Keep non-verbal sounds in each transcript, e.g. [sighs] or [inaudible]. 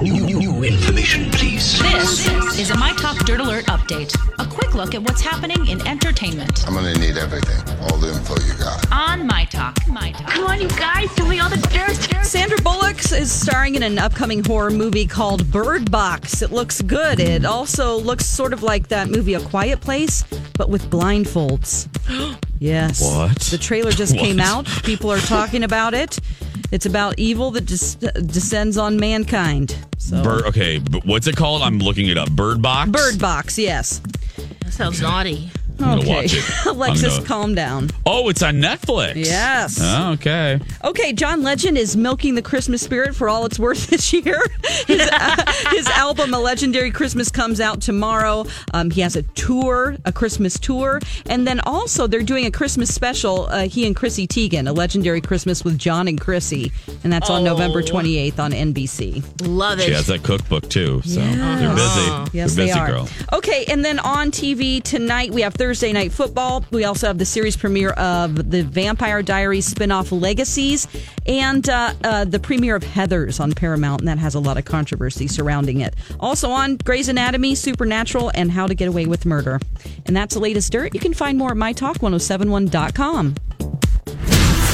New, new, new information, please. This is a My Talk Dirt Alert update. A quick look at what's happening in entertainment I'm gonna need everything, all the info you got. on My Talk. My Talk. Come on, you guys, tell me all the dirt. Sandra Bullock is starring in an upcoming horror movie called Bird Box. It looks good. It also looks sort of like that movie A Quiet Place, but with blindfolds. [gasps] yes. What? The trailer just [laughs] came out. People are talking about it. It's about evil that des- descends on mankind. So Bird, okay, but what's it called? I'm looking it up. Bird Box. Bird Box, yes. That sounds naughty. I'm gonna Okay. watch it. [laughs] Alexis, gonna- calm down. Oh, it's on Netflix. Yes. Oh, okay. Okay, John Legend is milking the Christmas spirit for all it's worth this year. [laughs] His, uh, his album, A Legendary Christmas, comes out tomorrow. Um, he has a tour, a Christmas tour. And then also, they're doing a Christmas special, uh, he and Chrissy Teigen, A Legendary Christmas with John and Chrissy. And that's on November 28th on NBC. Love it. She has that cookbook too, so they're busy. Yes, they're they busy, are. girl. Okay, and then on TV tonight, we have Thursday Night Football. We also have the series premiere of the Vampire Diaries spinoff Legacies and uh, uh, the premiere of Heathers on Paramount, and that has a lot of controversy surrounding it. Also on Grey's Anatomy, Supernatural, and How to Get Away with Murder. And that's the latest dirt. You can find more at mytalk1071.com.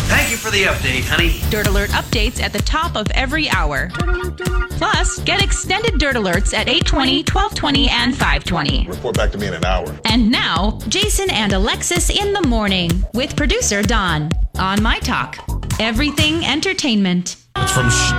Thank you for the update, honey. Dirt Alert updates at the top of every hour. Plus, get extended Dirt Alerts at 820, 1220, and 520. Report back to me in an hour. And now, Jason and Alexis in the morning with producer Don on My Talk. Everything entertainment. It's from Sh-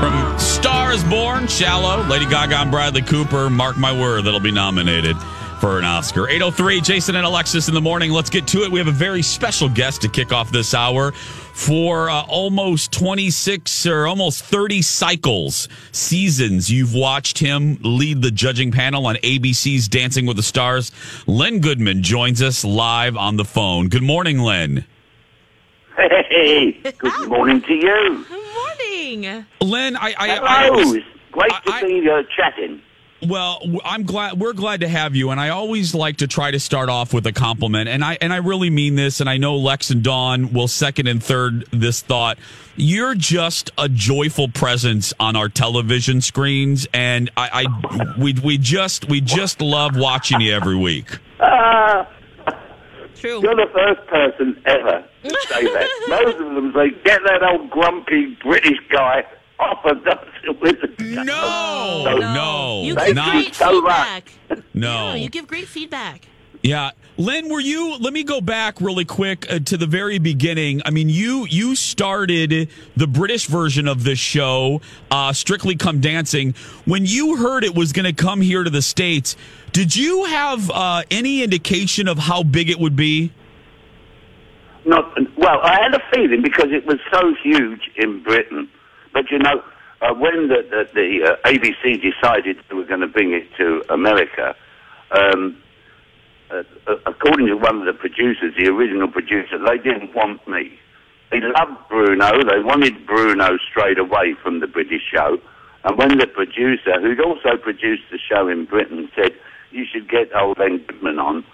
from Stars Born, Shallow, Lady Gaga and Bradley Cooper. Mark my word, that'll be nominated for an Oscar. 803, Jason and Alexis in the morning. Let's get to it. We have a very special guest to kick off this hour. For uh, almost 26 or almost 30 cycles, seasons, you've watched him lead the judging panel on ABC's Dancing with the Stars. Len Goodman joins us live on the phone. Good morning, Len. Hey, good [laughs] morning to you. Good Morning. Len, I, I, Hello, I it's great to I- be uh, chatting. Well, I'm glad we're glad to have you, and I always like to try to start off with a compliment, and I and I really mean this, and I know Lex and Dawn will second and third this thought. You're just a joyful presence on our television screens, and I, I we we just we just love watching you every week. Ah. True. You're the first person ever to say that. [laughs] Most of them say, get that old grumpy British guy off of dancing with the No, So- no, You give not great so much. feedback. no. you give great feedback. Yeah, Len, were you? Let me go back really quick uh, to the very beginning. I mean, you you started the British version of this show, uh, Strictly Come Dancing. When you heard it was going to come here to the states, did you have uh, any indication of how big it would be? Not well. I had a feeling because it was so huge in Britain. But you know, uh, when the the, the uh, ABC decided they were going to bring it to America, um, uh, uh, according to one of the producers, the original producer, they didn't want me. They loved Bruno. They wanted Bruno straight away from the British show. And when the producer, who'd also produced the show in Britain, said, you should get old Len Goodman on,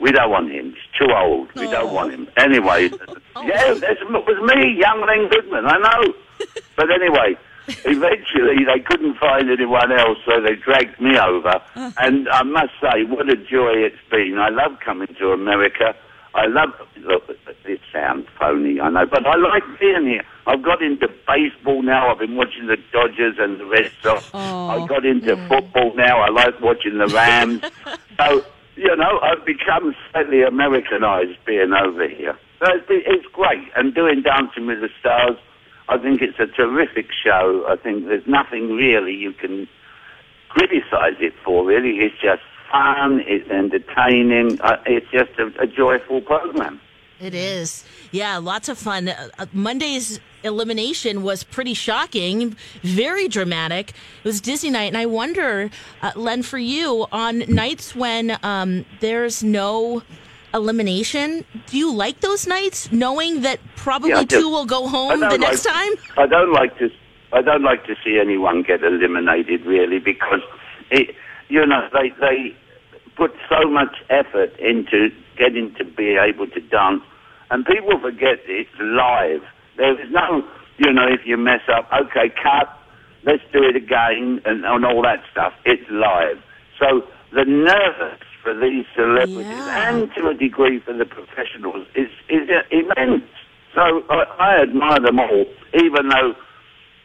we don't want him. He's too old. We don't want him. Anyway, [laughs] yeah, that's, it was me, young Len Goodman. I know. [laughs] but anyway, eventually they couldn't find anyone else, so they dragged me over. Uh. And I must say, what a joy it's been. I love coming to America. I love. Look, it sounds phony, I know, but I like being here. I've got into baseball now. I've been watching the Dodgers and the Red Sox. I got into football now. I like watching the Rams. [laughs] so, you know, I've become slightly Americanized being over here. So it's, it's great. And doing Dancing with the Stars, I think it's a terrific show. I think there's nothing really you can criticize it for, really. It's just fun, it's entertaining, uh, it's just a, a joyful program. It is. Yeah, lots of fun. Uh, uh, Monday's elimination was pretty shocking, very dramatic. It was Disney night, and I wonder, uh, Len, for you, on nights when um, there's no elimination, do you like those nights, knowing that probably Yeah, two will go home the next like- time? I don't like to. I don't like to see anyone get eliminated, really, because it, you know, they they put so much effort into getting to be able to dance, and people forget it's live. There is no, you know, if you mess up, okay, cut, let's do it again, and, and all that stuff. It's live, so the nerves for these celebrities Yeah. and to a degree for the professionals is is immense. So I, I admire them all, even though,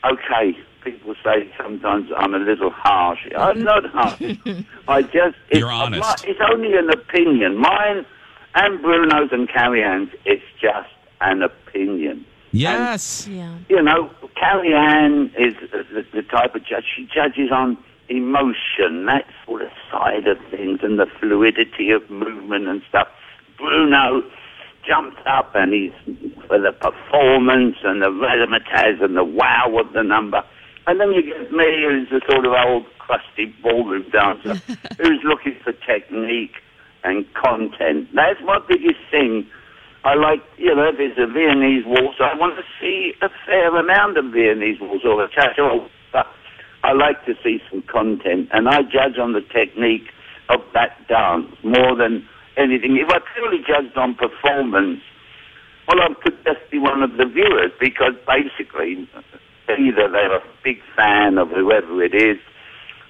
okay, people say sometimes I'm a little harsh. I'm mm. not harsh. [laughs] I just it's, You're honest. my- it's only an opinion. Mine and Bruno's and Carrie Ann's. It's just an opinion. Yes. Yeah. You know, Carrie Ann is the, the type of judge. She judges on emotion, that sort of side of things, and the fluidity of movement and stuff. Bruno jumps up and he's for the performance and the razzmatazz and the wow of the number. And then you get me, who's the sort of old crusty ballroom dancer, [laughs] who's looking for technique and content. That's my biggest thing. I like, you know, if it's a Viennese waltz, I want to see a fair amount of Viennese waltz or a. But I like to see some content, and I judge on the technique of that dance more than anything. If I purely judged on performance, well, I could just be one of the viewers because basically, either they're a big fan of whoever it is,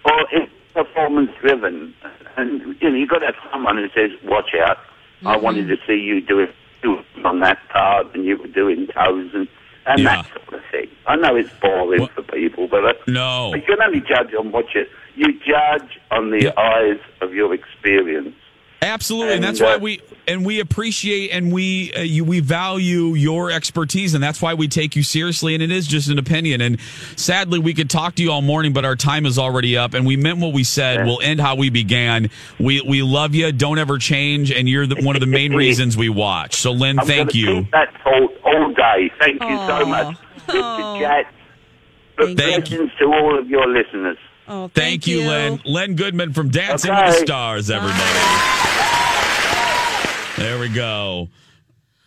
or it's performance driven. And you know, you've got to have someone who says, "Watch out! I wanted mm-hmm. to see you do it, do it on that part, and you were doing toes and and Yeah. that sort of thing." I know it's boring Well- for people, but uh, No. you can only judge on what you you judge on the Yeah. eyes of your experience. Absolutely, and, And, that's why uh, we and we appreciate and we uh, you, we value your expertise, and that's why we take you seriously. And it is just an opinion. And sadly, we could talk to you all morning, but our time is already up. And we meant what we said. We'll end how we began. We we love you. Don't ever change, and you're the, one of the main [laughs] reasons we watch. So, Len, I'm thank you. That thought day. Thank you so much. Good Oh. to chat. Good Thank you. blessings to all of your listeners. Oh, Thank, you, Len. Len Goodman from Dancing with the Stars, everybody. There we go.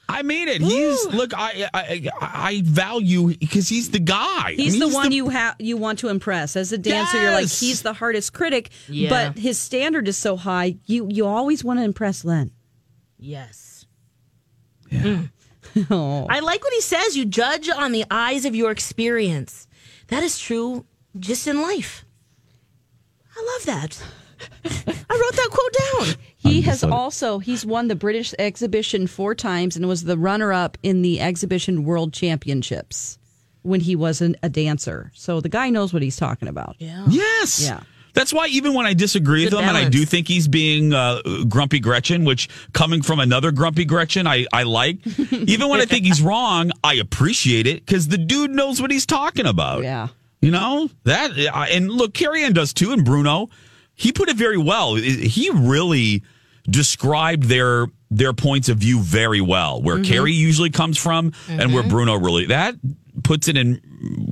I mean it. He's look. I I, I value because he's the guy. He's I mean, the one you ha- you want to impress as a dancer. You're like he's the hardest critic, Yeah. but his standard is so high. You you always want to impress Len. Yes. Mm. [laughs] Oh, I like what he says. You judge on the eyes of your experience. That is true just in life. I love that. I wrote that quote down. he has also he's won the British exhibition four times and was the runner up in the exhibition World Championships when he was an, a dancer. So the guy knows what he's talking about. Yeah. Yes. Yeah. That's why even when I disagree with Good him, and I do think he's being uh, grumpy Gretchen, which coming from another grumpy Gretchen, I, I like. [laughs] even when I think he's wrong, I appreciate it because the dude knows what he's talking about. Yeah. You know that, and look, Carrie Ann does too, and Bruno. He put it very well. He really described their their points of view very well. Where Mm-hmm. Carrie usually comes from, and where Bruno really that puts it in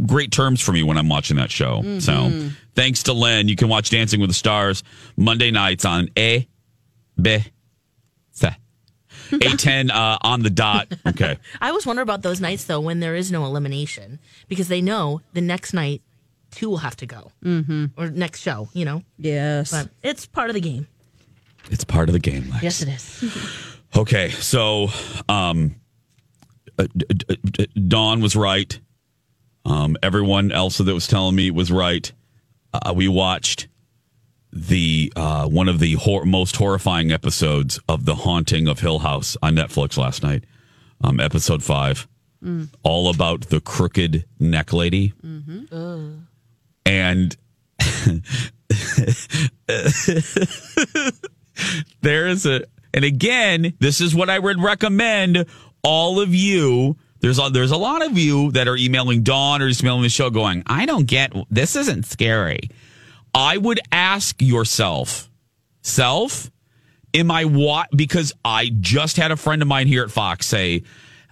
great terms for me when I'm watching that show. Mm-hmm. So, thanks to Len, you can watch Dancing with the Stars Monday nights on A B C. [laughs] Eight ten uh, on the dot. Okay. [laughs] I always wonder about those nights though when there is no elimination because they know the next night two will have to go mm-hmm. or next show. You know, Yes. but it's part of the game. It's part of the game. Lex. Yes, it is. [laughs] Okay, so um, uh, D- D- D- Dawn was right. Um, everyone else that was telling me was right. Uh, we watched the uh, one of the hor- most horrifying episodes of The Haunting of Hill House on Netflix last night. Um, episode five. all about the crooked neck lady. And [laughs] there is a, and again, this is what I would recommend all of you. There's a, there's a lot of you that are emailing Dawn or emailing the show going, I don't get, this isn't scary. I would ask yourself, self, am I what? Because I just had a friend of mine here at Fox say,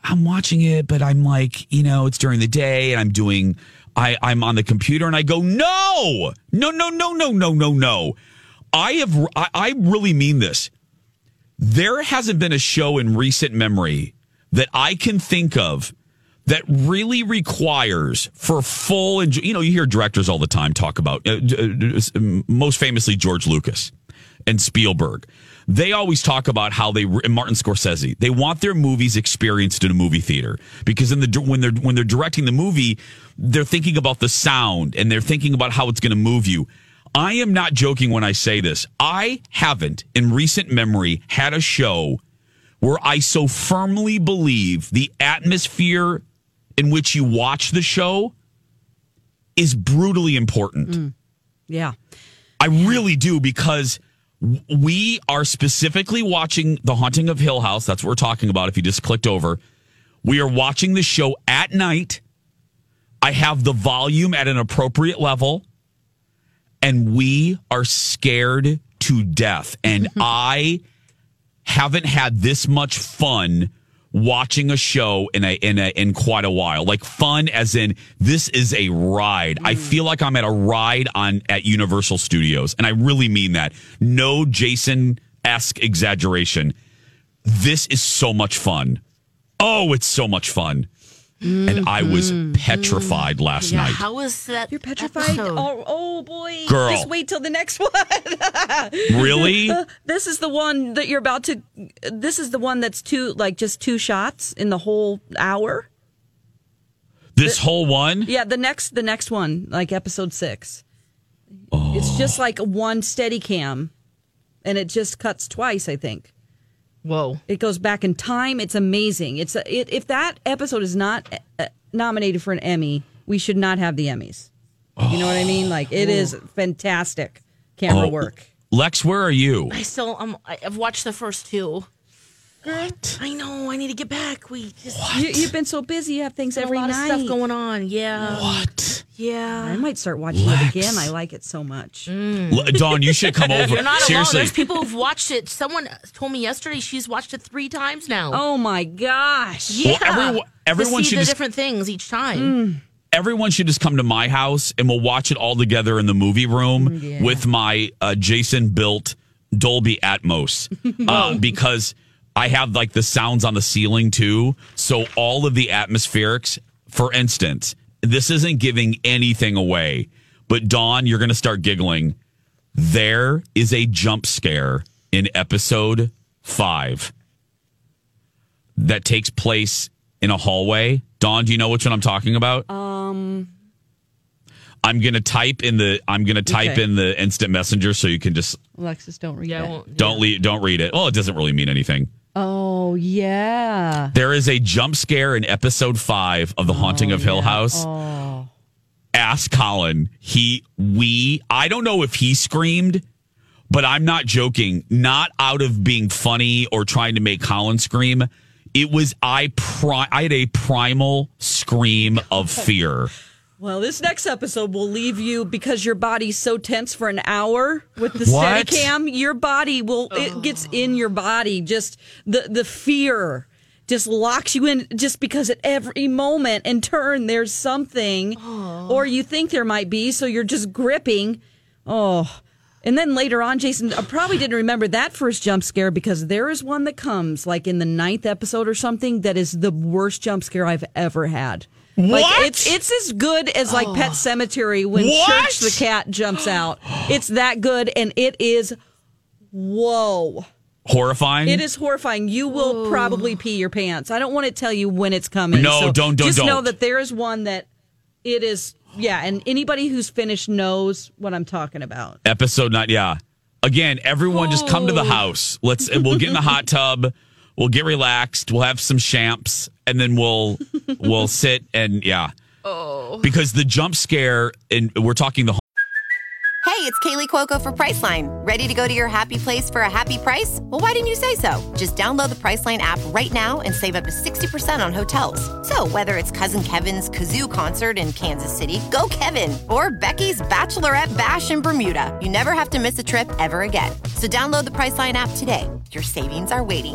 I'm watching it, but I'm like, you know, it's during the day and I'm doing, I, I'm on the computer and I go, no, no, no, no, no, no, no, no. I have, I, I really mean this. There hasn't been a show in recent memory that I can think of that really requires for full enjoy. You know, you hear directors all the time talk about, uh, uh, most famously George Lucas and Spielberg. They always talk about how they and Martin Scorsese. They want their movies experienced in a movie theater because in the when they're when they're directing the movie, they're thinking about the sound and they're thinking about how it's going to move you. I am not joking when I say this. I haven't in recent memory had a show where I so firmly believe the atmosphere in which you watch the show is brutally important. Mm. Yeah. I really do because we are specifically watching The Haunting of Hill House. That's what we're talking about. If you just clicked over, we are watching the show at night. I have the volume at an appropriate level, and we are scared to death. And mm-hmm. I haven't had this much fun watching a show in a in a in quite a while. Like fun as in this is a ride. I mm. feel like I'm at a ride on at Universal Studios. And I really mean that. No Jason esque exaggeration. This is so much fun. Oh, it's so much fun. And I was mm-hmm. petrified last Yeah, night. how was that? You're petrified. Oh, oh boy. Girl. Just wait till the next [laughs] one. really? Uh, this is the one that you're about to this is the one that's two like just two shots in the whole hour. This whole one? Yeah, the next the next one, like episode 6. It's oh. just like one steady cam and it just cuts twice, I think. Whoa. It goes back in time. It's amazing. It's a, it, if that episode is not uh, nominated for an Emmy, we should not have the Emmys. You know what I mean? Like it is fantastic camera Oh, work. Lex, where are you? I still um I've watched the first two. What? I know. I need to get back. We just You, you've been so busy. You have things got a every lot night. of stuff going on. Yeah. What? Yeah. I might start watching Lex. it again. I like it so much. L- Dawn, you should come [laughs] over. You're not Seriously. alone. There's people who've watched it. Someone told me yesterday she's watched it three times now. Oh my gosh! yeah. Well, everyone- everyone to see should the just- different things each time. everyone should just come to my house and we'll watch it all together in the movie room with my uh, Jason built Dolby Atmos [laughs] uh, because I have like the sounds on the ceiling too. So all of the atmospherics, for instance, this isn't giving anything away, but Dawn, you're going to start giggling. There is a jump scare in episode five that takes place in a hallway. Dawn, do you know which one I'm talking about? Um I'm gonna type in the I'm gonna type Okay. in the instant messenger so you can just Alexis, don't read Yeah. I that. won't- don't leave don't read it. Oh, it doesn't really mean anything. Oh yeah. There is a jump scare in episode five of The Haunting of oh, Hill House. Oh. Ask Colin. He we I don't know if he screamed, but I'm not joking. Not out of being funny or trying to make Colin scream. It was I pri- I had a primal scream of fear. Well, this next episode will leave you because your body's so tense for an hour with the What? Steadicam. Your body will it gets in your body. Just the the fear just locks you in just because at every moment and turn there's something or you think there might be, so you're just gripping. Oh. And then later on, Jason I probably didn't remember that first jump scare because there is one that comes like in the ninth episode or something that is the worst jump scare I've ever had. Like What? it's it's as good as like Pet Sematary when What? Church the cat jumps out. It's that good and it is whoa. Horrifying. It is horrifying. You will probably pee your pants. I don't want to tell you when it's coming. No, so don't- don't- Just know don't. that there is one that it is. Yeah, and anybody who's finished knows what I'm talking about. episode nine. Yeah. Again, everyone just come to the house. Let's and we'll get in the hot [laughs] tub. We'll get relaxed. We'll have some champs, and then we'll [laughs] we'll sit and yeah. Oh. Because the jump scare, and we're talking the Hey, it's Kaley Cuoco for Priceline. Ready to go to your happy place for a happy price? Well, why didn't you say so? Just download the Priceline app right now and save up to 60% on hotels. So, whether it's Cousin Kevin's Kazoo concert in Kansas City, go Kevin, or Becky's Bachelorette Bash in Bermuda, you never have to miss a trip ever again. So, download the Priceline app today. Your savings are waiting.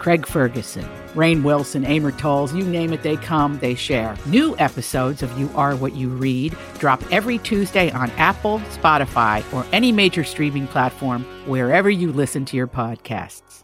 Craig Ferguson, Rainn Wilson, Amor Towles, you name it, they come, they share. New episodes of You Are What You Read drop every Tuesday on Apple, Spotify, or any major streaming platform wherever you listen to your podcasts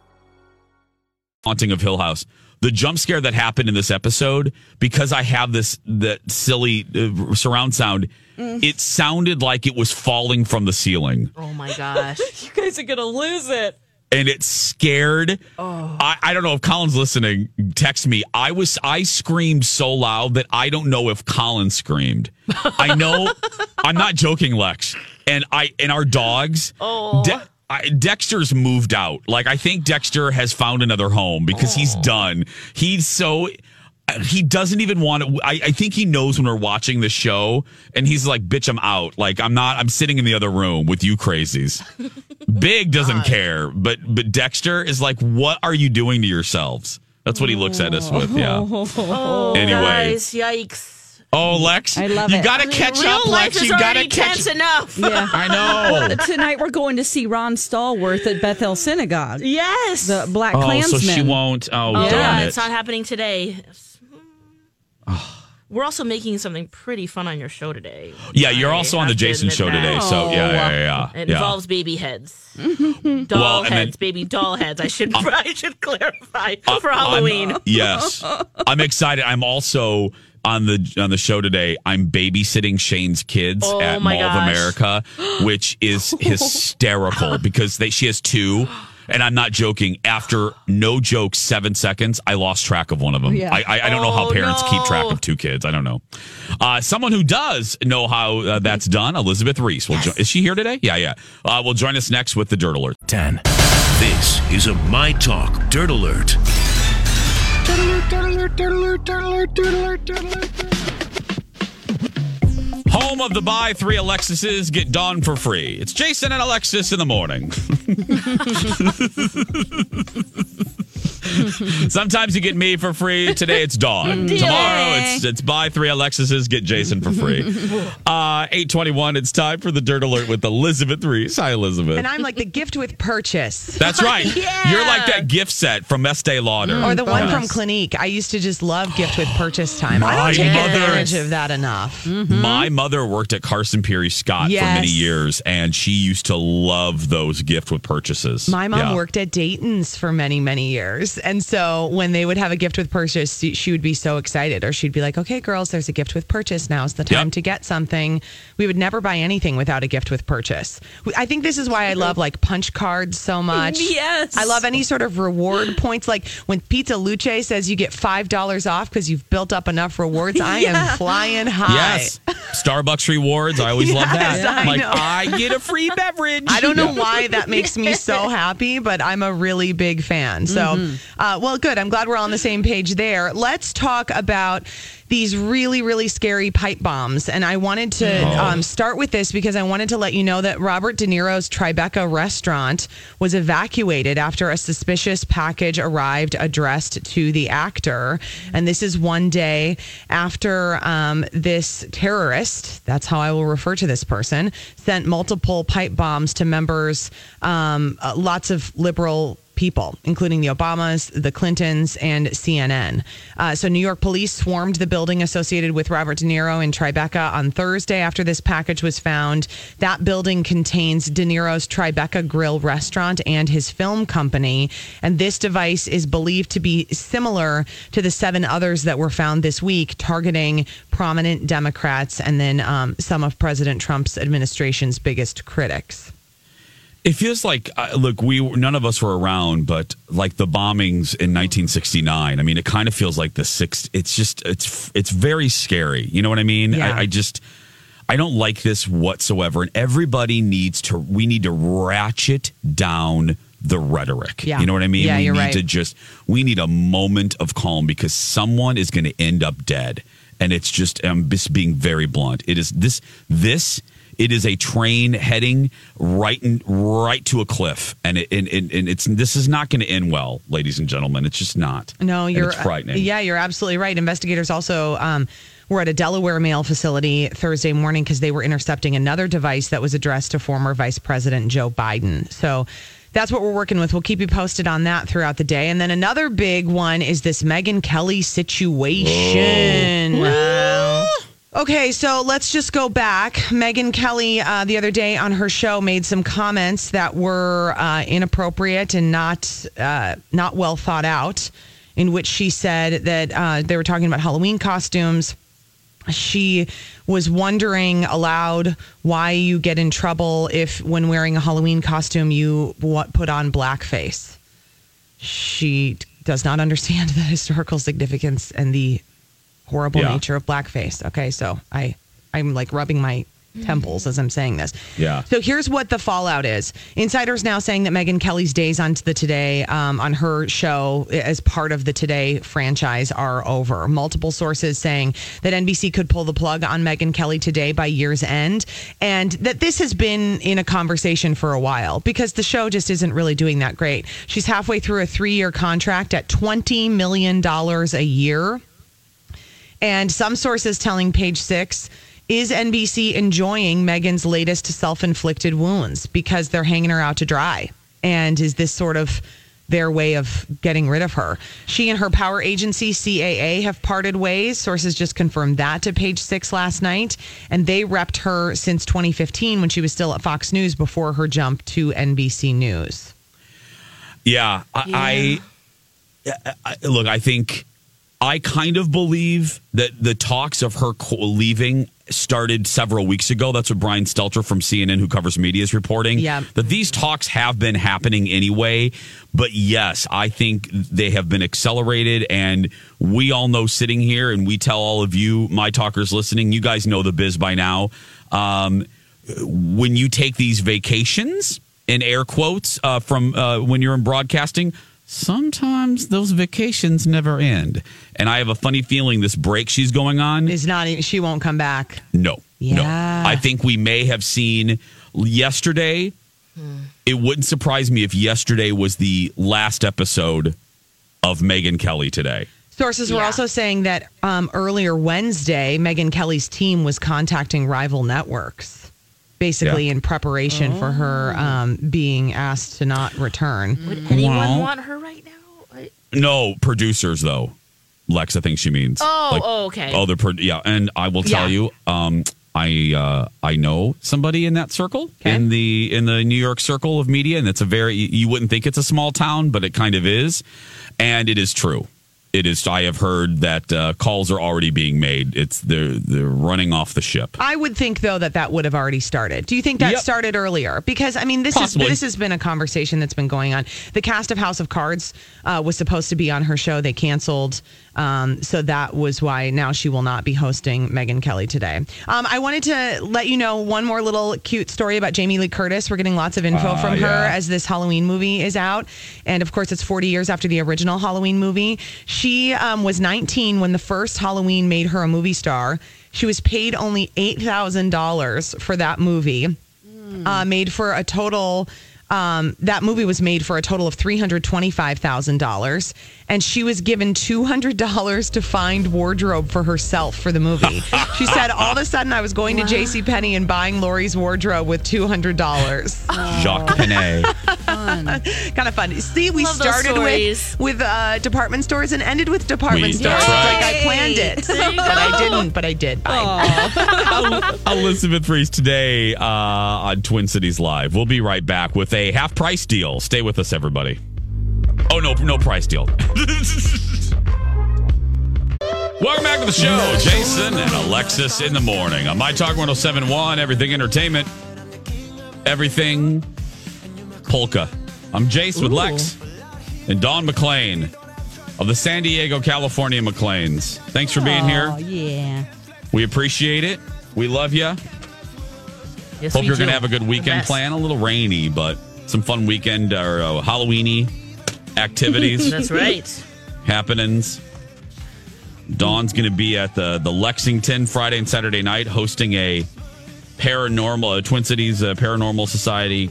haunting of Hill House. The jump scare that happened in this episode, because I have this that silly uh, surround sound, mm. it sounded like it was falling from the ceiling. Oh my gosh! [laughs] you guys are gonna lose it. And it scared. Oh. I, I don't know if Colin's listening. Text me. I was I screamed so loud that I don't know if Colin screamed. [laughs] I know. I'm not joking, Lex. And I and our dogs. Oh. De- I, Dexter's moved out. Like I think Dexter has found another home because oh. he's done. He's so he doesn't even want to. I, I, think he knows when we're watching the show, and he's like, "Bitch, I'm out. Like I'm not. I'm sitting in the other room with you crazies." [laughs] Big doesn't God. care, but but Dexter is like, "What are you doing to yourselves?" That's what he looks at us with. Yeah. Oh, [laughs] oh anyway, guys, yikes. Oh, Lex, I love you it. got to catch Real up, life Lex. is You got to catch tense enough. Yeah, [laughs] I know. Tonight we're going to see Ron Stallworth at Beth El Synagogue. Yes, the Black oh, Klansman. so she won't. Oh, oh darn yeah, it. it's not happening today. [sighs] We're also making something pretty fun on your show today. Yeah, you're also on the Jason show that. today. So yeah, yeah, yeah. yeah. It yeah. involves baby heads, [laughs] doll Well, and heads, then- baby doll heads. I should [laughs] [laughs] I should clarify Uh, for I'm- Halloween. yes, I'm excited. I'm also on the on the show today. I'm babysitting Shane's kids Oh, at my Mall of gosh. America, which is hysterical because they, she has two. [gasps] [gasps] [gasps] And I'm not joking. After no joke, seven seconds, I lost track of one of them. Yeah. I, I, I don't know how Oh, parents keep track of two kids. I don't know. Uh, someone who does know how uh, that's done, Elizabeth Reese. Will jo- is she here today? Yeah, yeah. Uh, will join us next with the Dirt Alert. 10. This is a My Talk dirt alert. Dirt alert. Dirt alert. Dirt alert. Dirt alert. Dirt Alert. Home of the buy three Alexis's get Dawn for free. It's Jason and Alexis in the morning. [laughs] [laughs] Sometimes you get me for free. Today it's Dawn. [laughs] Tomorrow it's it's buy three Alexis's get Jason for free. [laughs] Uh, eight twenty one. It's time for the Dirt Alert with Elizabeth Reese. Hi, Elizabeth. And I'm like the gift with purchase. That's right. Yeah. You're like that gift set from Estee Lauder. Or the one Yes. from Clinique. I used to just love gift with purchase time. I My don't take mother- advantage of that enough. My mother worked at Carson Pirie Scott for Yes. many years, and she used to love those gift with purchases. My mom Yeah. worked at Dayton's for many, many years. And so when they would have a gift with purchase, she- she would be so excited. Or she'd be like, okay, girls, there's a gift with purchase. Now's the time Yep. to get something. We would never buy anything without a gift with purchase. I think this is why I love like punch cards so much. Yes. I love any sort of reward [gasps] points. Like when Pizza Luce says you get $5 off because you've built up enough rewards, I [laughs] Yeah. am flying high. Yes. Starbucks rewards. I always love [laughs] that. Yes, I like, know. I get a free beverage. I don't know Yeah. why that makes me so [laughs] happy, but I'm a really big fan. So, Mm-hmm. Uh, well, good. I'm glad we're on the same page there. Let's talk about these really, really scary pipe bombs. And I wanted to Oh. um, start with this because I wanted to let you know that Robert De Niro's Tribeca restaurant was evacuated after a suspicious package arrived addressed to the actor. And this is one day after um, this terrorist, that's how I will refer to this person, sent multiple pipe bombs to members, um, uh, lots of liberal people, including the Obamas, the Clintons, and CNN. Uh, so, New York police swarmed the building associated with Robert De Niro in Tribeca on Thursday after this package was found. That building contains De Niro's Tribeca Grill restaurant and his film company. And this device is believed to be similar to the seven others that were found this week, targeting prominent Democrats and then um, some of President Trump's administration's biggest critics. It feels like uh, look, we none of us were around, but like the bombings in 1969. I mean, it kind of feels like the sixth. It's just it's it's very scary. You know what I mean? Yeah. I, I just I don't like this whatsoever. And everybody needs to. We need to ratchet down the rhetoric. Yeah. You know what I mean? Yeah, we you're need right. to just we need a moment of calm because someone is going to end up dead, and it's just I'm just being very blunt. It is this this. It is a train heading right in, right to a cliff, and it, and, and, and it's this is not going to end well, ladies and gentlemen. It's just not. No, you're it's frightening. Yeah, you're absolutely right. Investigators also um, were at a Delaware mail facility Thursday morning because they were intercepting another device that was addressed to former Vice President Joe Biden. So. That's what we're working with. We'll keep you posted on that throughout the day. And then another big one is this Megyn Kelly situation. Wow. Okay, so let's just go back. Megyn Kelly, uh, the other day on her show, made some comments that were uh, inappropriate and not uh, not well thought out. In which she said that uh, they were talking about Halloween costumes. She was wondering aloud why you get in trouble if, when wearing a Halloween costume, you put on blackface. She does not understand [laughs] the historical significance and the horrible Yeah. nature of blackface. Okay, so I I'm like rubbing my temples as I'm saying this. Yeah. So here's what the fallout is. Insiders now saying that Megyn Kelly's days on the Today um, on her show as part of the Today franchise are over. Multiple sources saying that NBC could pull the plug on Megyn Kelly today by year's end, and that this has been in a conversation for a while because the show just isn't really doing that great. She's halfway through a three-year contract at twenty million dollars a year. And some sources telling Page Six, is NBC enjoying Megyn's latest self inflicted wounds because they're hanging her out to dry? And is this sort of their way of getting rid of her? She and her power agency, CAA, have parted ways. Sources just confirmed that to Page Six last night. And they repped her since 2015 when she was still at Fox News before her jump to NBC News. Yeah, I, I, I look. I think I kind of believe that the talks of her leaving started several weeks ago. That's what Brian Stelter from CNN, who covers media, is reporting. Yeah. that these talks have been happening anyway. But yes, I think they have been accelerated, and we all know sitting here, and we tell all of you, my talkers listening, you guys know the biz by now. Um, when you take these vacations in air quotes uh, from uh, when you're in broadcasting sometimes those vacations never end. And i have a funny feeling this break she's going on Is not, she won't come back. no Yeah. no i think we may have seen yesterday. It wouldn't surprise me if yesterday was the last episode of megyn kelly today. Sources were also saying that um, earlier Wednesday, Megyn Kelly's team was contacting rival networks, basically Yeah. in preparation for her um, being asked to not return. Would anyone Well- want her right now? I- no producers though lex i think she means Oh, oh, okay. oh the pro- yeah and i will tell Yeah. you um I uh, I know somebody in that circle in the in the New York circle of media, and it's a very you wouldn't think it's a small town, but it kind of is, and it is true. It is. I have heard that uh, calls are already being made. It's they're they're running off the ship. I would think though that that would have already started. Do you think that Yep. started earlier? Because I mean, this Possibly. is this has been a conversation that's been going on. The cast of House of Cards uh, was supposed to be on her show. They canceled, um, so that was why now she will not be hosting Megyn Kelly today. Um, I wanted to let you know one more little cute story about Jamie Lee Curtis. We're getting lots of info uh, from yeah. her as this Halloween movie is out. And of course, it's 40 years after the original Halloween movie. She um, was 19 when the first Halloween made her a movie star. She was paid only $8,000 for that movie, mm. uh, made for a total. Um, that movie was made for a total of $325,000 and she was given two hundred dollars to find wardrobe for herself for the movie. she said, "All of a sudden, I was going to J.C. Penney and buying Laurie's wardrobe with two hundred dollars." Jacques Penney. kind of fun. See, we Love started with with uh, department stores and ended with department We- stores. that's right. Like I planned it, but I didn't. But I did. Bye. [laughs] Elizabeth Reese today uh, on Twin Cities Live. We'll be right back with a half price deal. Stay with us, everybody. Oh no, no price deal. [laughs] Welcome back to the show, Jason and Alexis in the morning on My Talk 1071, Everything Entertainment, Everything Polka. I'm Jace with Lex and Don McLean of the San Diego, California McLeans. Thanks for being here. Oh, yeah. We appreciate it. We love you. Yes, Hope you're going to have a good weekend plan. A little rainy, but some fun weekend or uh, Halloweeny activities. [laughs] That's right. happenings. Dawn's going to be at the the Lexington Friday and Saturday night hosting a paranormal uh, Twin Cities uh, Paranormal Society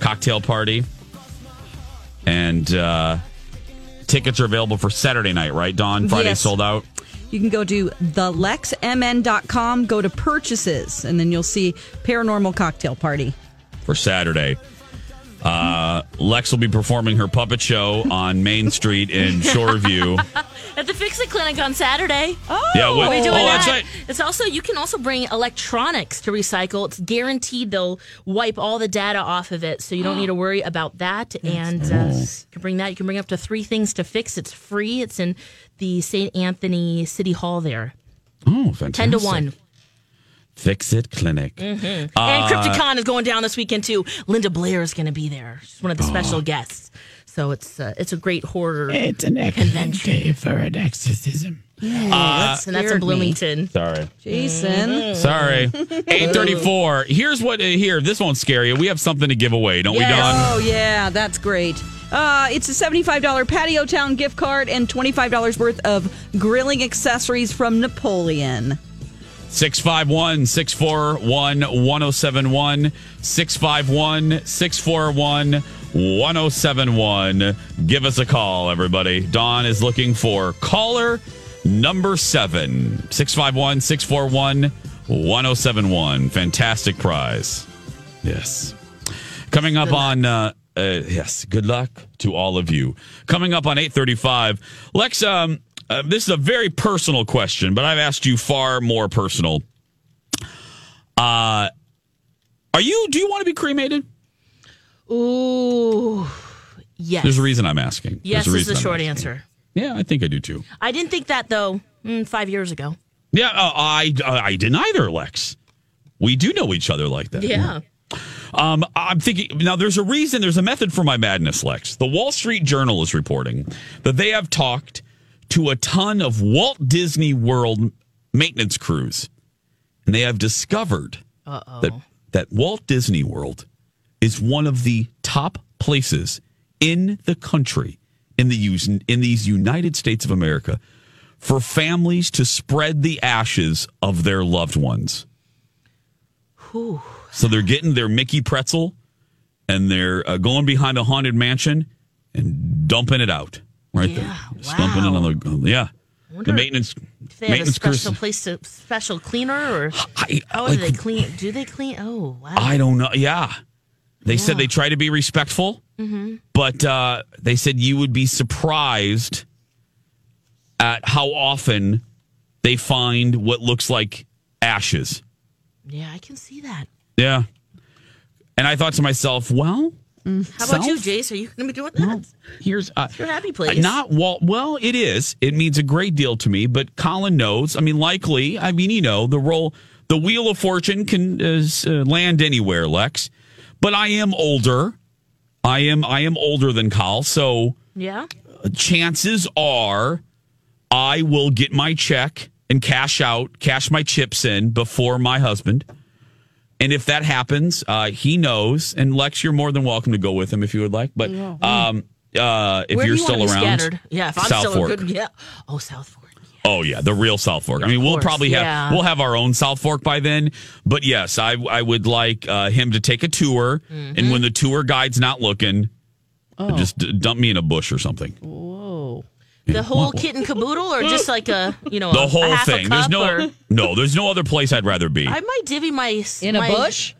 cocktail party, and uh, tickets are available for Saturday night. Right, Dawn? Friday Yes. sold out. You can go to thelexmn.com, go to purchases, and then you'll see Paranormal Cocktail Party. for Saturday. Uh, Lex will be performing her puppet show on Main Street in [laughs] Shoreview. At the Fix It Clinic on Saturday. Oh, Yeah, we're doing oh, that. that's right. It's also you can also bring electronics to recycle. It's guaranteed they'll wipe all the data off of it, so you don't need to [gasps] worry about that. and uh, you can bring that. You can bring up to three things to fix. It's free. It's in the St. Anthony City Hall there. Oh, fantastic. Ten to one. Fix It Clinic. Mhm. Uh, and Crypticon is going down this weekend too. Linda Blair is going to be there. She's one of the special guests. So it's uh, it's a great horror. It's an convention day for an exorcism. that's, and that's in scared me. Bloomington. Sorry. Jason. Sorry. [laughs] 834. Here's what, uh, here, this won't scare you. We have something to give away, don't we, Dawn? Oh, yeah, that's great. Uh, it's a $75 Patio Town gift card and $25 worth of grilling accessories from Napoleon. 651 641 1071. 651 641 1071. Give us a call, everybody. Dawn is looking for caller number seven. 651 641 1071. Fantastic prize. Yes. Coming up on uh, uh yes, good luck to all of you. Coming up on 835. Lex um uh, this is a very personal question, but I've asked you far more personal. Uh are you do you want to be cremated? Ooh, yes. There's a reason I'm asking. Yes, is the I'm short asking. answer. Yeah, I think I do too. I didn't think that though mm, five years ago. Yeah, uh, I I didn't either, Lex. We do know each other like that. Yeah. Um, I'm thinking now. There's a reason. There's a method for my madness, Lex. The Wall Street Journal is reporting that they have talked to a ton of Walt Disney World maintenance crews, and they have discovered that that Walt Disney World is one of the top places in the country in the in these United States of America for families to spread the ashes of their loved ones. Whew. So they're getting their Mickey pretzel and they're uh, going behind a haunted mansion and dumping it out right there. Just dumping it on the yeah. The maintenance If they have a maintenance special place, to, special cleaner, or I, how do they clean? Do they clean? Oh, wow. I don't know. Yeah. They said they try to be respectful, Mm-hmm. but uh, they said you would be surprised at how often they find what looks like ashes. Yeah, I can see that. Yeah. And I thought to myself, well, How about you, Self? Jace? Are you going to be doing that? here's uh, Your happy place. Not Walt. Well, it is. It means a great deal to me. But Colin knows. I mean, likely. I mean, you know, the role, the wheel of fortune can uh, uh, land anywhere, Lex. But I am older. I am. I am older than Kyle. So Yeah. uh, chances are, I will get my check and cash out, cash my chips in before my husband. And if that happens, uh, he knows. And Lex, you're more than welcome to go with him if you would like. But um, uh, if Where you're do you still want to be around, scattered? Yeah, if I'm South still Fork. good. Yeah. Oh, South Fork. Oh yeah, the real South Fork. I mean, we'll course, probably have yeah. we'll have our own South Fork by then. But yes, I I would like uh, him to take a tour, Mm-hmm. and when the tour guide's not looking, Oh. just d- dump me in a bush or something. Whoa. The whole kit and caboodle, or just like a you know [laughs] The a, whole a half thing. A There's cup, no or- no. There's no other place I'd rather be. I might divvy my In a bush?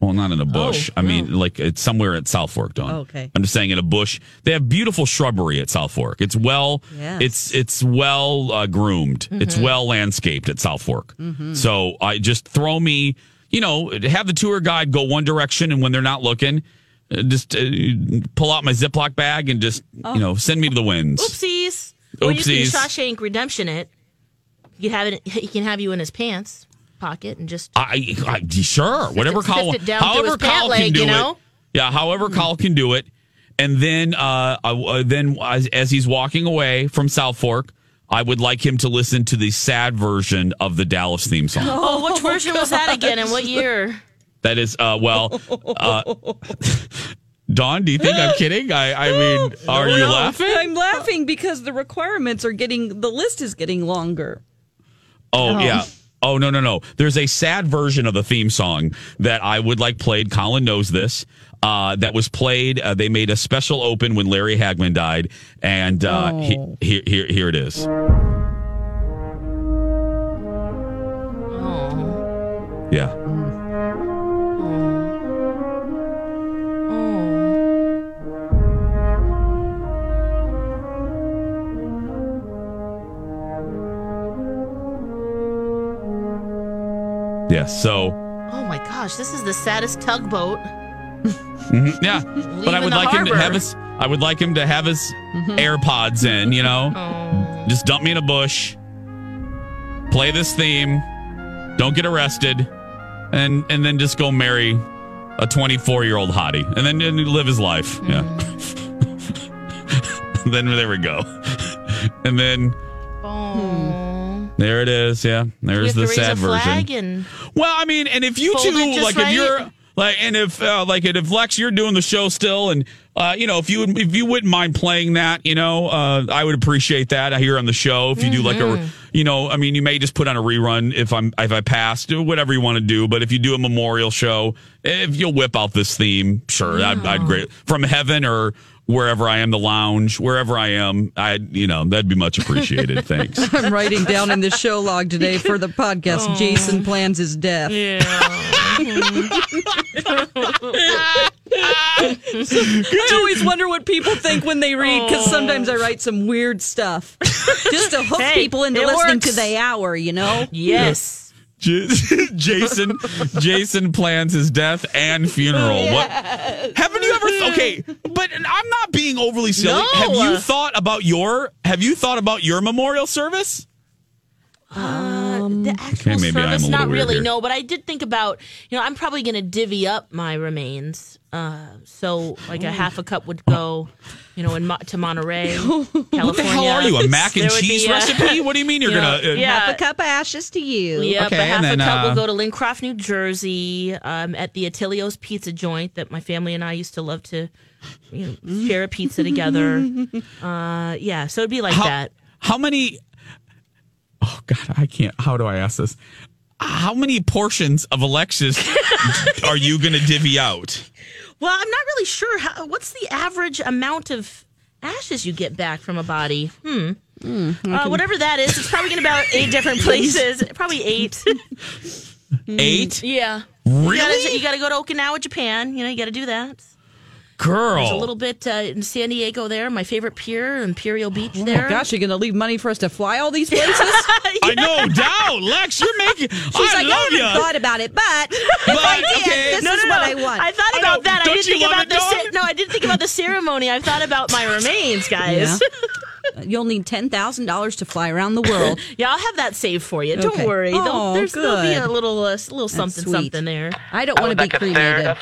Well, not in a bush. Oh, I mean, like it's somewhere at South Fork, Dawn. Okay. I'm just saying in a bush. They have beautiful shrubbery at South Fork. It's well, Yes. it's it's well uh, groomed. It's Mm-hmm. well landscaped at South Fork. So I just throw me, you know, have the tour guide go one direction, and when they're not looking, just uh, pull out my Ziploc bag and just you know send me to the winds. Oopsies. Or you Oopsies. can Shawshank Redemption it. You have it. He can have you in his pants pocket and just I, I sure whatever Sift Kyle, it down however his pant Kyle can do you know? it. Yeah, however Kyle can do it, and then uh, I- uh, then as, as he's walking away from South Fork, I would like him to listen to the sad version of the Dallas theme song. Oh, which version was that [laughs] again? And what year? That is uh, well, uh, [laughs] Dawn. Do you think I'm kidding? I I mean, are you No, laughing? I'm laughing because the requirements are getting the list is getting longer. Oh yeah. Oh no no no! There's a sad version of the theme song that I would like played. Colin knows this. Uh, that was played. Uh, they made a special open when Larry Hagman died, and uh, he, Oh. here here here it is. Oh. Yeah. Yeah. So Oh my gosh, this is the saddest tugboat. mhm, yeah, [laughs] but I would like him to have his. I would like him to have his AirPods in. You know, Oh. just dump me in a bush, play this theme, don't get arrested, and and then just go marry a 24 year old hottie, and then and live his life. Yeah. [laughs] then there we go, [laughs] and then Oh. There it is. Yeah, there's the sad version. Well, I mean, and if you two like, if you're like, and if uh, like, and if Lex, you're doing the show still, and uh, you know, if you if you wouldn't mind playing that, you know, uh, I would appreciate that here on the show. If you do like Mm-hmm. a, you know, I mean, you may just put on a rerun if I'm if I pass, do whatever you want to do. But if you do a memorial show, if you'll whip out this theme, sure, I'd, I'd great from heaven or. Wherever I am, the lounge, wherever I am, I, you know, that'd be much appreciated. [laughs] Thanks. I'm writing down in the show log today for the podcast. Oh. Jason plans his death. yeah. [laughs] [laughs] I always wonder what people think when they read because Oh. sometimes I write some weird stuff just to hook Hey, people into listening works. to the hour. You know. yes. J- [laughs] Jason Jason plans his death and funeral. What haven't you ever okay, but I'm not being overly silly. No. Have you thought about your have you thought about your memorial service? Uh, the actual Okay, maybe service, not really. here. No, but I did think about. You know, I'm probably going to divvy up my remains. Uh, so, like a half a cup would go, you know, in Mo- to Monterey, California. [laughs] What the hell are you? A mac and cheese be, uh, recipe? What do you mean you're you know, gonna [laughs] uh, yeah. Half a cup of ashes to you. Yeah, Okay, but half then, a cup uh, will go to Lincroft, New Jersey, um, at the Attilio's Pizza Joint that my family and I used to love to, you know, share a pizza together. [laughs] Uh, yeah, so it'd be like how, that. how many Oh god, I can't how do I ask this? How many portions of Alexis [laughs] are you gonna divvy out? Well, I'm not really sure. How, what's the average amount of ashes you get back from a body? Hmm. uh, whatever that is, it's probably in about eight different places. [laughs] Probably eight. Eight? yeah. Really? You gotta, you gotta go to Okinawa, Japan. You know, you gotta do that. Girl. There's a little bit uh, in San Diego there. My favorite pier, Imperial Beach there. Oh gosh, you're going to leave money for us to fly all these places? [laughs] I know, doubt. Lex, you're making. She's I like, I love haven't you. thought about it, but [laughs] if But, I did, okay. this no, is no, what no. I want. I thought I about know. that. I Don't didn't you think love about it, the Dawn? ce- no. I didn't think about the ceremony. I thought about my [laughs] remains, guys. Yeah. You'll need ten thousand dollars to fly around the world. Yeah, I'll have that saved for you. Don't worry. Oh, There'll, there'll be a little, uh, little something, sweet. something there. I don't want to be cremated.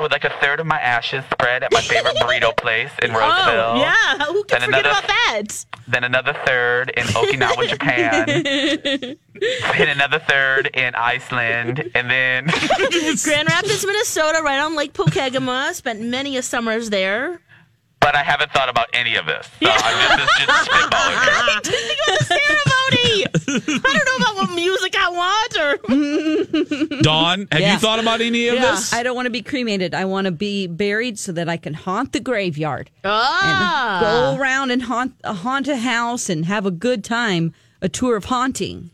I would like a third of my ashes spread at my favorite burrito [laughs] place in oh, Roseville. Oh, yeah. Who can Then forget another- about that? Then another third in Okinawa, [laughs] Japan. [laughs] then another third in Iceland, and then Grand Rapids, Minnesota, right on Lake Pokegama. Spent many a summers there but I haven't thought about any of this. So yeah. I'm just, just [laughs] spitballing. I didn't go to ceremony. I don't know about what music I want or. [laughs] Dawn, have yeah. you thought about any of yeah. this? I don't want to be cremated. I want to be buried so that I can haunt the graveyard. Ah. go around and haunt, haunt a house and have a good time, a tour of haunting.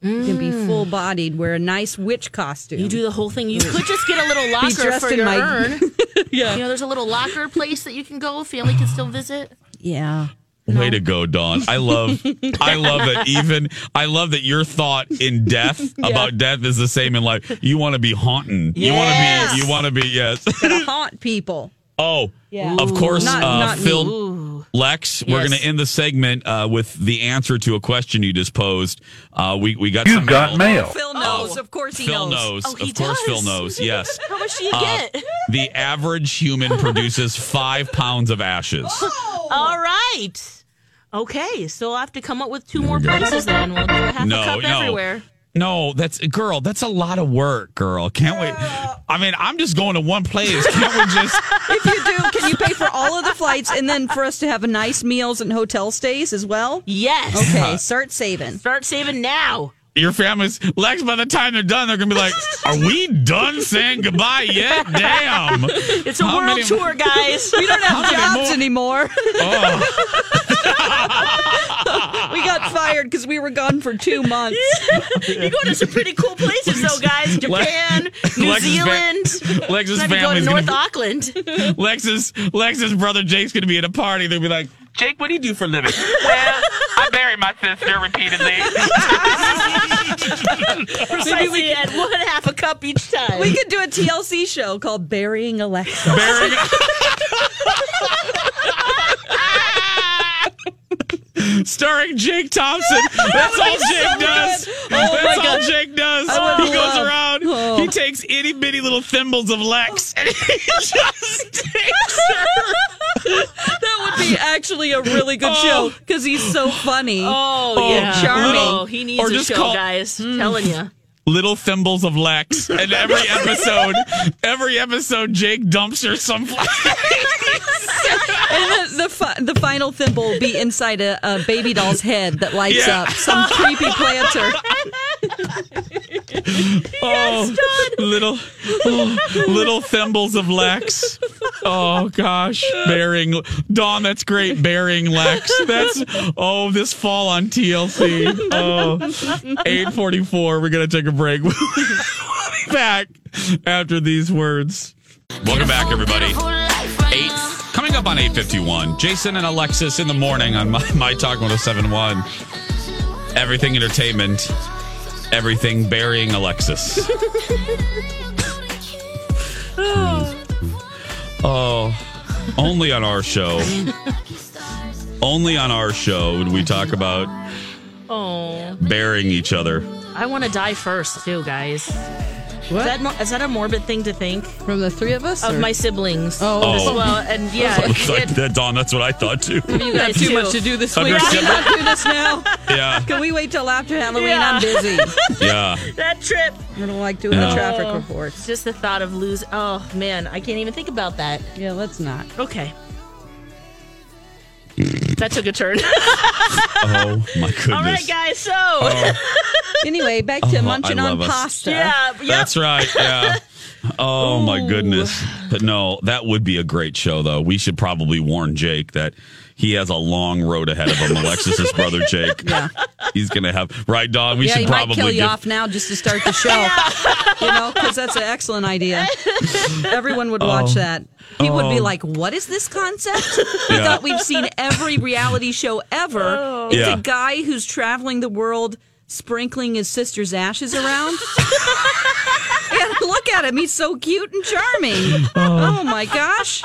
You can be full bodied, wear a nice witch costume. Mm. You do the whole thing. You [laughs] could just get a little locker dressed for in your my- urn. [laughs] yeah. You know, there's a little locker place that you can go. Family can still visit. Yeah. Way to go, Dawn. I love I love it. [laughs] even I love that your thought in death about death is the same in life. You want to be haunting. You want to be you want to be yes. Gonna haunt people. Oh, Yeah. of course, Not- uh, not. Phil, Ooh. Lex. We're going to end the segment uh, with the answer to a question you just posed. Uh, we we got You some got mail. Phil knows. Of course he Phil knows. knows. Oh, he of course, Phil knows. [laughs] Yes. How much do you Uh, get? the average human [laughs] produces five pounds of ashes. All right. Okay, so I'll have to come up with two more prices then. We'll do a half no, a cup no. everywhere. No, that's girl. That's a lot of work, girl. Can't wait. I mean, I'm just going to one place. Can't we just? [laughs] if you do, can you pay for all of the flights and then for us to have nice meals and hotel stays as well? Yes. Okay, uh, start saving. Start saving now. Your family's Lex. By the time they're done, they're gonna be like, "Are we done saying goodbye yet?" Damn. It's a How world many- tour, guys. We don't have jobs more? anymore. Oh, [laughs] [laughs] we got [laughs] fired because we were gone for two months. [laughs] you go to some pretty cool places, though, guys. Japan, New Lex's fa- Zealand. Lex's Maybe family's gonna North be- Auckland. [laughs] Lex's Lex's brother Jake's gonna be at a party. They'll be like, "Jake, what do you do for a living?" Well, I bury my sister repeatedly. Precisely at one half a cup each time. We could do a TLC show called Burying Alexa. Burying- [laughs] Starring Jake Thompson. [laughs] That's all Jake does. Oh my That's all God. Jake does. I would He goes around. Oh. He takes itty bitty little thimbles of Lex, oh. and he [laughs] just takes her. That would be actually a really good Oh. show because he's so funny. Oh, Oh, yeah. charming. Oh, he needs Or a just show, call- guys. Hmm. Telling you. Little thimbles of Lex, and every episode, every episode, Jake dumps her some. And the the, fi- the final thimble will be inside a, a baby doll's head that lights Yeah. up. Some creepy planter. [laughs] Oh, little, oh, little thimbles of Lex. Oh gosh, bearing Dawn. That's great. Bearing Lex. That's oh this fall on TLC. Oh, eight forty four. We're gonna take a break. [laughs] We'll be back after these words. Welcome back, everybody. Up on eight fifty one. Jason and Alexis in the morning on my, my Talk 1071. Everything entertainment. Everything burying Alexis. [laughs] Oh, only on our show. only on our show would we talk about Oh, burying each other. I want to die first, too, guys. What? Is that, mo- is that a morbid thing to think? From the three of us? Of or- my siblings. Oh. As well, and [laughs] yeah. Looks like it- that, Dawn. That's what I thought too. you guys too too. much to do this week. your Can [laughs] we not do this now? Yeah, Can we wait till after Halloween? Yeah. I'm busy. [laughs] yeah. that trip. I don't like doing Yeah. the traffic Oh. reports. Just the thought of losing. Oh, man. I can't even think about that. Yeah, let's not. Okay. That took a turn. [laughs] Oh my goodness. All right, guys. So. Oh, [laughs] Anyway, back to Oh, munching on us. pasta. Yeah. Yep. That's right. Yeah. Oh my goodness. But no, that would be a great show though. We should probably warn Jake that he has a long road ahead of him. Alexis's brother Jake. [laughs] Yeah. He's gonna have right, Dawn. We yeah, should he probably might kill you give- off now just to start the show. [laughs] you know, because that's an excellent idea. [laughs] Everyone would watch Oh. that. He would be Oh. like, "What is this concept?" We Yeah. thought we've seen every reality show ever. Oh. It's Yeah. a guy who's traveling the world, sprinkling his sister's ashes around. and look at him; he's so cute and charming. Oh, oh my gosh!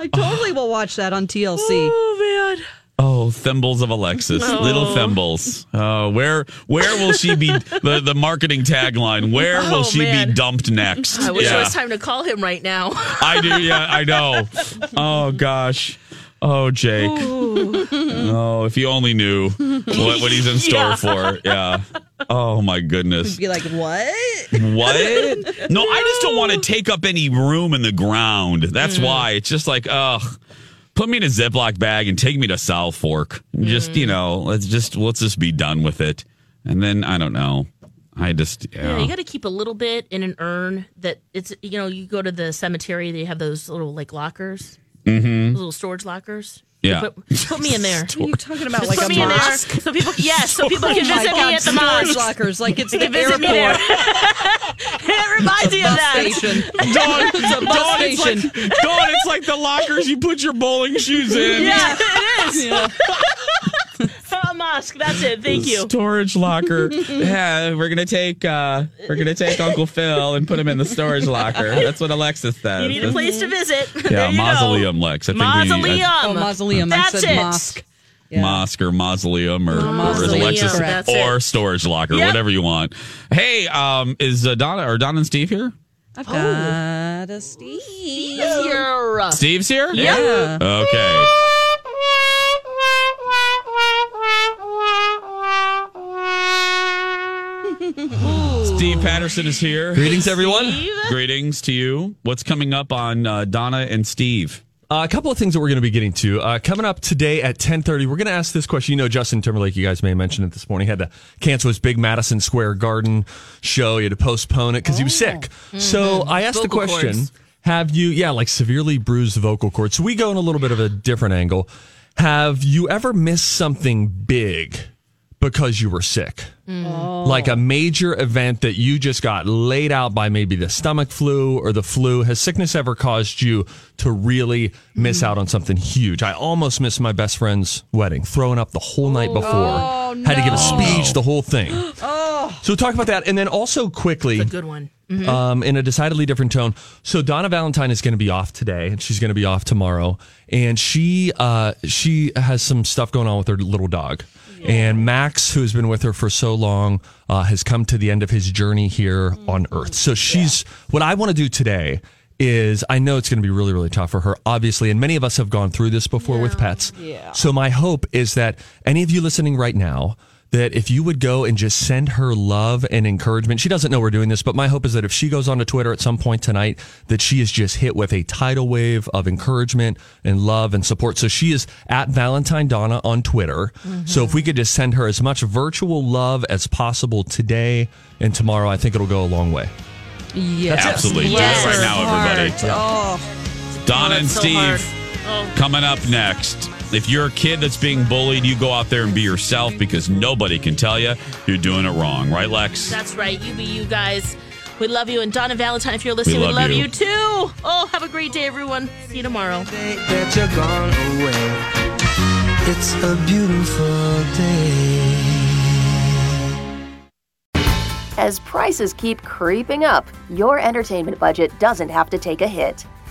I totally will watch that on TLC. Oh, man. Oh, thimbles of Alexis, Oh. little thimbles. Oh, where where will she be? [laughs] The the marketing tagline. Where will Oh, she man. be dumped next? I wish yeah, it was time to call him right now. I do. Yeah, I know. [laughs] Oh gosh. Oh, Jake. Oh, if you only knew what, what he's in [laughs] store Yeah. for. Yeah. Oh my goodness. Be like, "What?" What? [laughs] No, I just don't want to take up any room in the ground. That's Mm. why. It's just like, ugh. Put me in a Ziploc bag and take me to South Fork. Just, Mm. you know, let's just let's just be done with it. And then I don't know. I just Yeah, yeah. you got to keep a little bit in an urn that it's you know you go to the cemetery they have those little like lockers, Mhm. those little storage lockers. Yeah. Put, put me in there. What are you talking about? Just Like put a me in there so people yes so people Oh can visit God, me at the storage mosque. lockers, like it's They the can visit airport. [laughs] it reminds me of that. station. Dawn, [laughs] It's a bus Dawn, it's like, station. Dawn, it's like the lockers you put your bowling shoes in. Yeah, it is. a mosque. That's it. Thank you. Storage locker. [laughs] yeah, we're gonna take uh we're gonna take Uncle Phil and put him in the storage locker. That's what Alexis says. You need a place to visit. [laughs] yeah, there you go. mausoleum, Lex. I think Mausoleum. we I- Oh, mausoleum. I That's said it. mosque. Yeah. mosque or mausoleum or, or is Mausoleum, Alexis that's or storage locker, Yep. whatever you want. Hey, um, is uh, Donna or Don and Steve here? I've got a Steve. Here. Steve's here. Yeah. Okay. Steve Patterson is here. Greetings, everyone. Greetings to you. What's coming up on uh, Donna and Steve? Uh, a couple of things that we're going to be getting to. Uh, coming up today at 10.30 we're going to ask this question. You know justin timberlake you guys may have mentioned it this morning. Had to cancel his big madison square garden show. He had to postpone it because he was sick. So i asked the question cords. have you yeah like severely bruised vocal cords? So we go in a little bit of a different angle. Have you ever missed something big because you were sick like a major event that you just got laid out by maybe the stomach flu or the flu. Has sickness ever caused you to really miss out on something huge? I almost missed my best friend's wedding, throwing up the whole night before. Oh, Had to give a speech, the whole thing. [gasps] Oh, So talk about that, and then also quickly, It's a good one. Mhm. um, in a decidedly different tone. So Donna Valentine is going to be off today, and she's going to be off tomorrow. And she uh, she has some stuff going on with her little dog. And Max, who has been with her for so long, uh, has come to the end of his journey here on Earth. So she's what I want to do today is I know it's going to be really really tough for her, obviously, and many of us have gone through this before with pets. Yeah. So my hope is that any of you listening right now that if you would go and just send her love and encouragement. She doesn't know we're doing this, but my hope is that if she goes onto Twitter at some point tonight, that she is just hit with a tidal wave of encouragement and love and support. So she is at Valentine Donna on Twitter. So if we could just send her as much virtual love as possible today and tomorrow, I think it'll go a long way. yes. Absolutely. Do it right now, everybody. Oh, Donna Oh, and that's so Steve. Oh. coming up next. If you're a kid that's being bullied, you go out there and be yourself because nobody can tell you you're doing it wrong, right, Lex? That's right. You be you guys. We love you. And Donna Valentine, if you're listening, We we love love, you. you. too. Oh, have a great day, everyone. See you tomorrow. that you're gone away. It's a beautiful day. As prices keep creeping up, your entertainment budget doesn't have to take a hit.